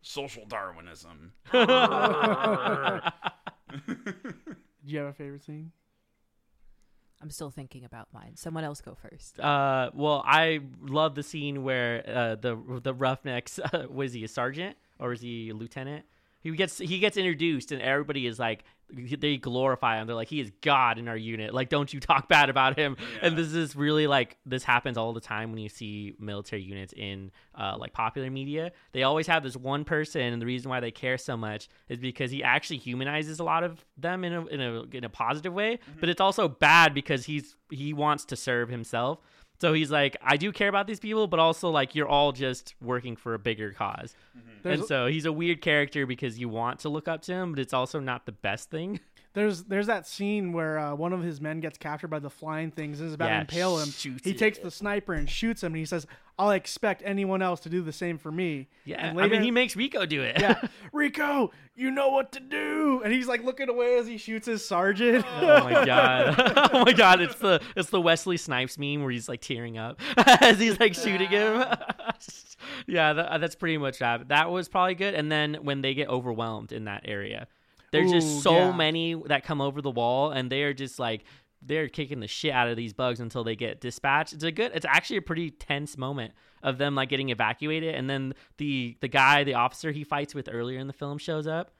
Social Darwinism. Do you have a favorite scene? I'm still thinking about mine. Someone else go first. Uh, well, I love the scene where uh, the the roughnecks uh, was he a sergeant or is he a lieutenant? He gets he gets introduced and everybody is like they glorify him. They're like he is God in our unit. Like don't you talk bad about him. And this is really like this happens all the time when you see military units in uh, like popular media. They always have this one person, and the reason why they care so much is because he actually humanizes a lot of them in a in a in a positive way. But it's also bad because he's he wants to serve himself. So he's like, I do care about these people, but also like you're all just working for a bigger cause. Mm-hmm. There's, and so he's a weird character because you want to look up to him, but it's also not the best thing. there's there's that scene where uh, one of his men gets captured by the flying things and is about Yeah, to impale him. He it. takes the sniper and shoots him, and he says, I'll expect anyone else to do the same for me. Yeah, And I mean, he makes Rico do it. yeah, Rico, you know what to do, and he's like looking away as he shoots his sergeant. Oh my god! oh my god! It's the it's the Wesley Snipes meme where he's like tearing up as he's like shooting him. yeah, that, that's pretty much that. That was probably good. And then when they get overwhelmed in that area, there's Ooh, just so yeah. many that come over the wall, and they are just like they're kicking the shit out of these bugs until they get dispatched. It's a good. It's actually a pretty tense moment of them like getting evacuated, and then the the guy, the officer he fights with earlier in the film shows up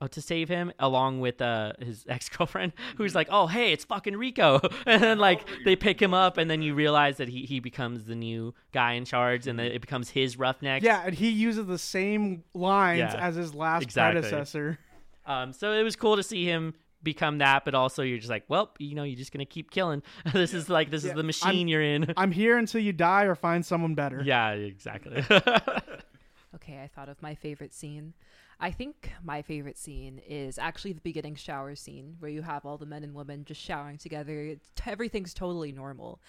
uh, to save him, along with uh, his ex girlfriend, who's like, "Oh, hey, it's fucking Rico," and then like they pick him up, and then you realize that he he becomes the new guy in charge, and then it becomes his roughneck. yeah, and he uses the same lines Yeah, as his last exactly. predecessor. Um, so it was cool to see him become that, but also you're just like, well, you know, you're just gonna keep killing. this is like this Yeah, is the machine you're in. I'm here until you die or find someone better. yeah, exactly. Okay, I thought of my favorite scene. I think my favorite scene is actually the beginning shower scene where you have all the men and women just showering together. It's, everything's totally normal.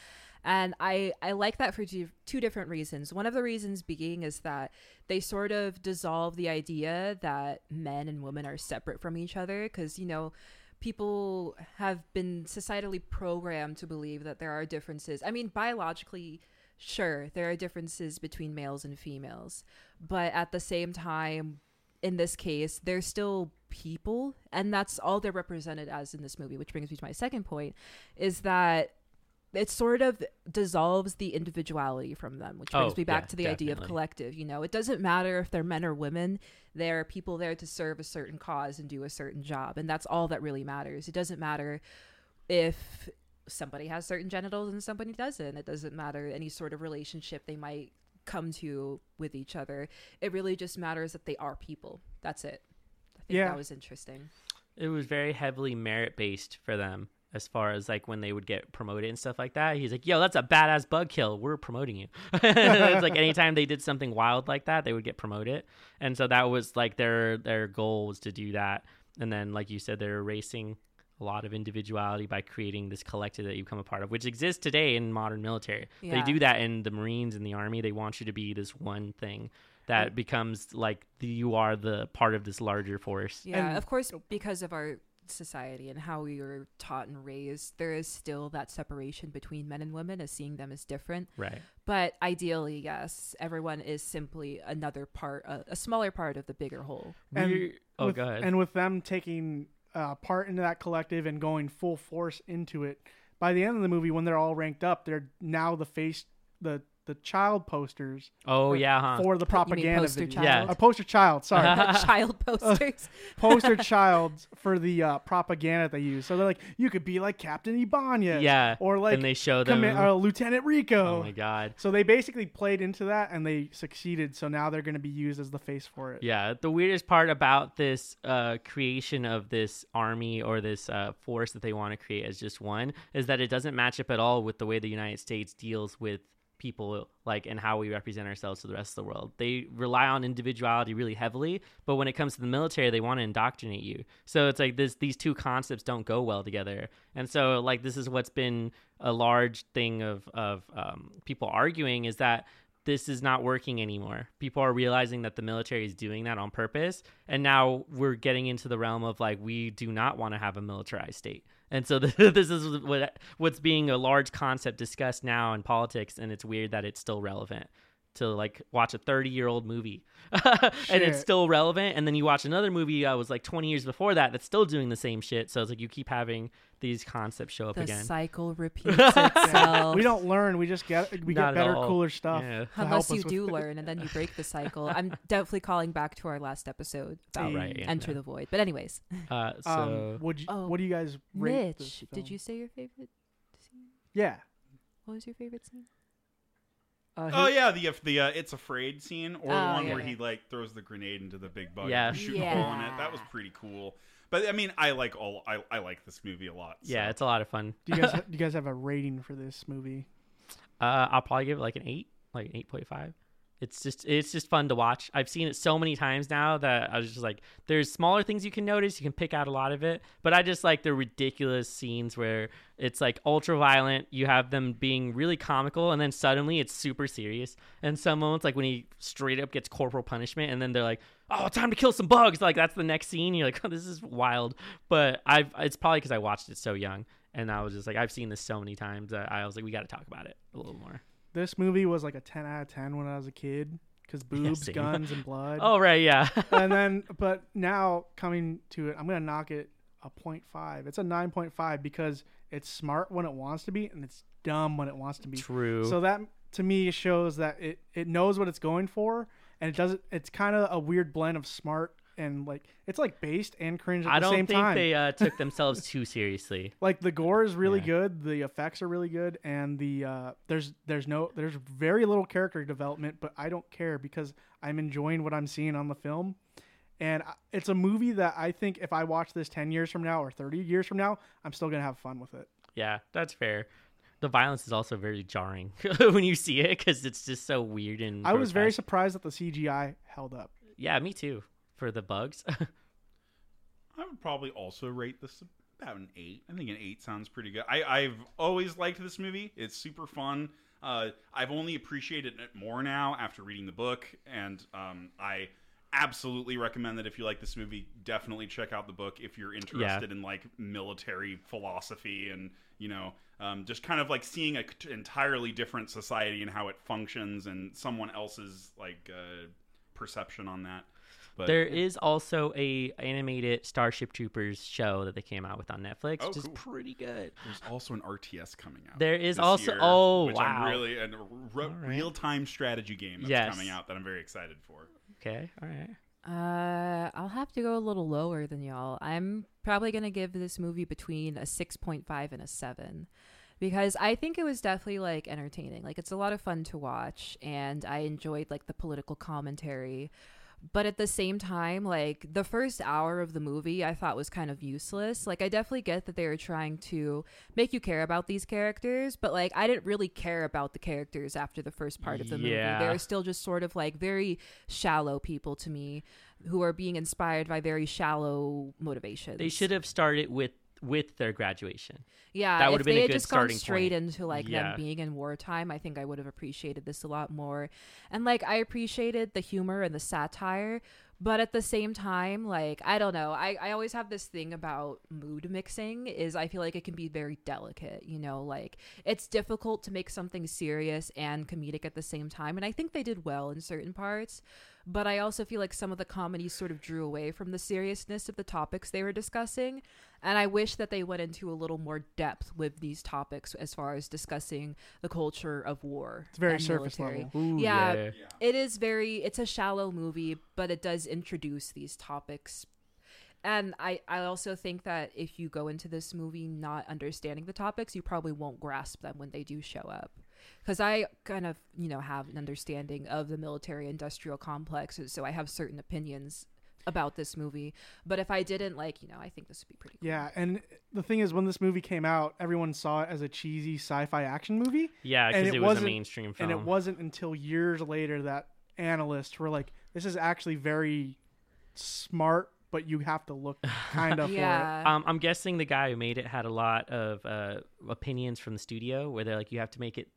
And I, I like that for two, two different reasons. One of the reasons being is that they sort of dissolve the idea that men and women are separate from each other because, you know, people have been societally programmed to believe that there are differences. I mean, biologically, sure, there are differences between males and females, but at the same time, in this case, they're still people, and that's all they're represented as in this movie. Which brings me to my second point: is that it sort of dissolves the individuality from them, which brings Oh, me back yeah, to the idea of collective. You know, it doesn't matter if they're men or women; they're people there to serve a certain cause and do a certain job, and that's all that really matters. It doesn't matter if somebody has certain genitals and somebody doesn't. It doesn't matter any sort of relationship they might come to with each other. It really just matters that they are people. That's it. I think Yeah. that was interesting. it was very heavily merit based for them as far as like when they would get promoted and stuff like that. He's like, "Yo, that's a badass bug kill. We're promoting you." it's like anytime they did something wild like that, they would get promoted, and so that was like their their goal was to do that. And then, like you said, they're erasing a lot of individuality by creating this collective that you become a part of, which exists today in modern military. They do that in the Marines and the Army. They want you to be this one thing that becomes like the, you are the part of this larger force. Yeah, And- of course, because of our society and how we were taught and raised, there is still that separation between men and women as seeing them as different. Right. But ideally, yes, everyone is simply another part, a, a smaller part of the bigger whole. And We're- oh, with, go ahead. And with them taking uh, part into that collective and going full force into it, by the end of the movie, when they're all ranked up, they're now the face, the the child posters oh yeah, huh? for the propaganda poster videos. child? Yeah. A poster child, sorry. child posters. poster child for the uh, propaganda they use. So they're like, you could be like Captain Ibanez, Yeah, or like and they show them. commi- uh, Lieutenant Rico. oh my god. So they basically played into that and they succeeded. So now they're going to be used as the face for it. Yeah, the weirdest part about this uh, creation of this army or this uh, force that they want to create as just one is that it doesn't match up at all with the way the United States deals with people like and how we represent ourselves to the rest of the world. They rely on individuality really heavily, but when it comes to the military, they want to indoctrinate you. So it's like this these two concepts don't go well together. And so like this is what's been a large thing of of um, people arguing is that this is not working anymore. People are realizing that the military is doing that on purpose, and now we're getting into the realm of like we do not want to have a militarized state. And so this is what what's being a large concept discussed now in politics, and it's weird that it's still relevant to like watch a 30 year old movie and it's still relevant and then you watch another movie that was like 20 years before that that's still doing the same shit so it's like you keep having these concepts show up the again cycle repeats itself. We don't learn. We just get we Not get better, cooler stuff. Yeah. Unless you do learn and then you break the cycle. I'm definitely calling back to our last episode about Oh, right, yeah, Enter yeah. the Void. But anyways, uh, so Um, would you, Oh, what do you guys rate Mitch, did you say your favorite scene? Yeah. What was your favorite scene? Uh, Oh yeah, the the uh, it's afraid scene, or the Oh, one yeah. where he like throws the grenade into the big bug, Yeah. and shoot a hole in it. That was pretty cool. But I mean, I like all I, I like this movie a lot. yeah it's a lot of fun Do you guys do you guys have a rating for this movie? Uh, I'll probably give it like an eight, like an eight point five. It's just it's just fun to watch. I've seen it so many times now that I was just like, there's smaller things you can notice. You can pick out a lot of it, but I just like the ridiculous scenes where it's like ultra violent. You have them being really comical, and then suddenly it's super serious. And some moments, like when he straight up gets corporal punishment, and then they're like, "Oh, time to kill some bugs!" Like that's the next scene. You're like, "Oh, this is wild." But I've it's probably because I watched it so young, and I was just like, I've seen this so many times that I was like, we got to talk about it a little more. This movie was like a 10 out of 10 when I was a kid because boobs, same. guns, and blood. Oh right, yeah. and then, but now coming to it, I'm gonna knock it a 0.5. It's a 9.5 because it's smart when it wants to be and it's dumb when it wants to be. True. So that to me shows that it it knows what it's going for and it does It's kind of a weird blend of smart and like it's like based and cringe at I the don't same think time. they uh, took themselves too seriously. like the gore is really Yeah. good, the effects are really good, and the uh, there's there's no there's very little character development, but I don't care because I'm enjoying what I'm seeing on the film, and it's a movie that I think if I watch this ten years from now or thirty years from now, I'm still gonna have fun with it. Yeah, that's fair. The violence is also very jarring when you see it because it's just so weird and. I was very surprised that the CGI held up. Yeah, me too. For the bugs. I would probably also rate this about an eight. I think an eight sounds pretty good. I, I've always liked this movie. It's super fun. Uh, I've only appreciated it more now after reading the book, and um, I absolutely recommend that if you like this movie, definitely check out the book if you're interested in like military philosophy and you know um, just kind of like seeing a c- entirely different society and how it functions and someone else's like uh, perception on that. But there is also a animated Starship Troopers show that they came out with on Netflix, Oh, which is pretty good. There's also an RTS coming out. There is this also- year, oh, which wow. I'm really a re- right. real time strategy game that's Yes. coming out that I'm very excited for. Okay, all right. Uh, I'll have to go a little lower than y'all. I'm probably gonna give this movie between a six point five and a seven, because I think it was definitely like entertaining. Like it's a lot of fun to watch, and I enjoyed like the political commentary. But at the same time, like the first hour of the movie, I thought was kind of useless. Like I definitely get that they were trying to make you care about these characters, but like I didn't really care about the characters after the first part of the movie. Yeah. They were still just sort of like very shallow people to me who are being inspired by very shallow motivations. They should have started with with their graduation. Yeah, that if would've been a good just gone straight point. into like Yeah. them being in wartime, I think I would have appreciated this a lot more. And like I appreciated the humor and the satire, but at the same time, like I don't know, I I always have this thing about mood mixing is I feel like it can be very delicate, you know, like it's difficult to make something serious and comedic at the same time, and I think they did well in certain parts. But I also feel like some of the comedies sort of drew away from the seriousness of the topics they were discussing. And I wish that they went into a little more depth with these topics as far as discussing the culture of war. It's very and surface military. level. Ooh, Yeah. Yeah. It is very, it's a shallow movie, but it does introduce these topics. And I, I also think that if you go into this movie not understanding the topics, you probably won't grasp them when they do show up. Because I kind of, you know, have an understanding of the military industrial complex, so I have certain opinions about this movie. But if I didn't, like, you know, I think this would be pretty cool. Yeah, and the thing is, when this movie came out, everyone saw it as a cheesy sci-fi action movie, Yeah, because it it, was a mainstream film. and it wasn't until years later that analysts were like, "This is actually very smart, but you have to look kind of for it." Yeah. Um, I'm guessing the guy who made it had a lot of uh, opinions from the studio where they're like, you have to make it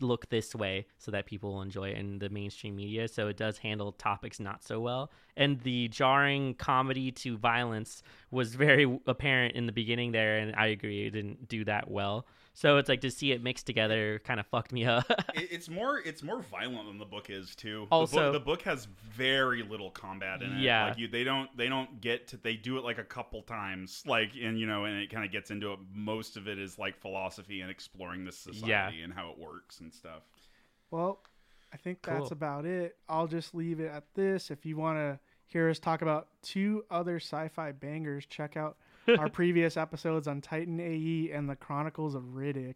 look this way so that people will enjoy it in the mainstream media. So it does handle topics not so well. And the jarring comedy to violence was very apparent in the beginning there. And I agree, it didn't do that well. So it's like to see it mixed together kind of fucked me up. It's more it's more violent than the book is too. Also- the book, the book has very little combat in it. Yeah. like you they don't they don't get to they do it like a couple times like and you know and it kind of gets into it. Most of it is like philosophy and exploring this society and how it works and stuff. Well, I think that's Cool. about it. I'll just leave it at this. If you want to hear us talk about two other sci-fi bangers, check out our previous episodes on Titan AE and the Chronicles of Riddick,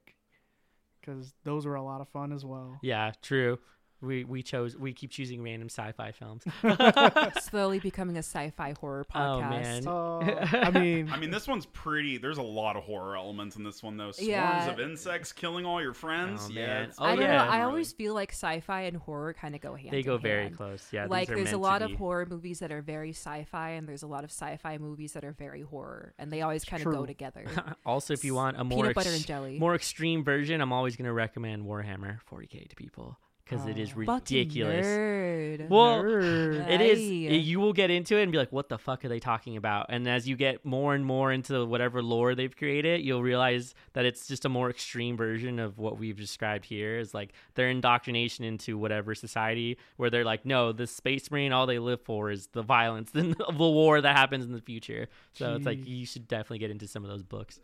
because those were a lot of fun as well. yeah, true. We we chose we keep choosing random sci-fi films. Slowly becoming a sci-fi horror podcast. Oh, podcast. man. Uh, I mean, I mean, this one's pretty. There's a lot of horror elements in this one, though. Swarms Yeah. of insects killing all your friends. Oh, yeah, it's- Oh, I don't yeah. know. I always feel like sci-fi and horror kind of go hand. To hand. They in go very hand. close. Yeah, like there's a lot of horror movies that are very sci-fi, and there's a lot of sci-fi movies that are very horror, and they always kind of go together. also, if you want a more Peanut butter and jelly. more extreme version, I'm always going to recommend Warhammer 40k to people because it is Oh. Fucking ridiculous. nerd. Well, nerd. It is. You will get into it and be like, "What the fuck are they talking about?" And as you get more and more into whatever lore they've created, you'll realize that it's just a more extreme version of what we've described here. Is like their indoctrination into whatever society where they're like, "No, the space marine, all they live for is the violence and the war that happens in the future." So it's like you should definitely get into some of those books.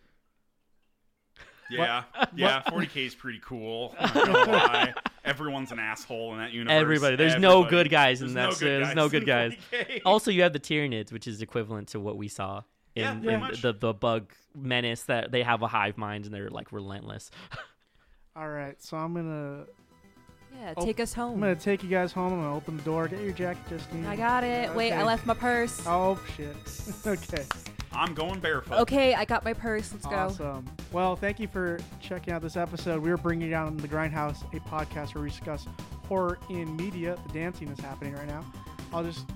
yeah, yeah. 40k is pretty cool. I'm not gonna lie. Everyone's an asshole in that universe. Everybody, there's no good guys in There's that. no good there's no good guys. Also, you have the Tyranids, which is equivalent to what we saw in, Yeah, in the the bug menace that they have a hive mind and they're like relentless. All right, so I'm gonna yeah, Oh, take us home. I'm gonna take you guys home. I'm gonna open the door. Get your jacket, Justine. I got it. Wait, I left my purse. Oh shit. okay. I'm going barefoot. Okay, I got my purse. Let's go. Awesome. Well, thank you for checking out this episode. We are bringing down the Grindhouse, a podcast where we discuss horror in media. The dancing is happening right now. I'll just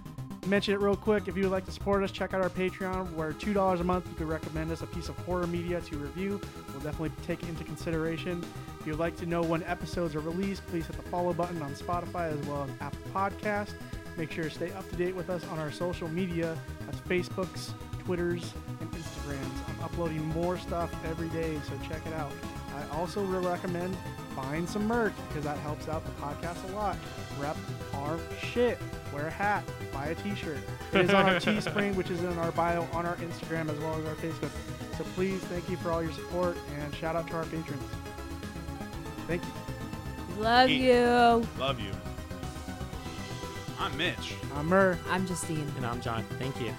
mention it real quick. If you would like to support us, check out our Patreon, where two dollars a month you could recommend us a piece of horror media to review. We'll definitely take it into consideration. If you'd like to know when episodes are released, please hit the follow button on Spotify as well as Apple Podcast. Make sure to stay up to date with us on our social media. That's Facebooks, Twitters, and Instagrams. I'm uploading more stuff every day, so check it out. I also will recommend buying some merch because that helps out the podcast a lot. Rep our shit. Wear a hat. Buy a t-shirt. It is on our Teespring, which is in our bio on our Instagram as well as our Facebook. So please, thank you for all your support and shout out to our patrons. Thank you. Love Hey. you. Love you. I'm Mitch. I'm Mur. I'm Justine. and I'm John. Thank you.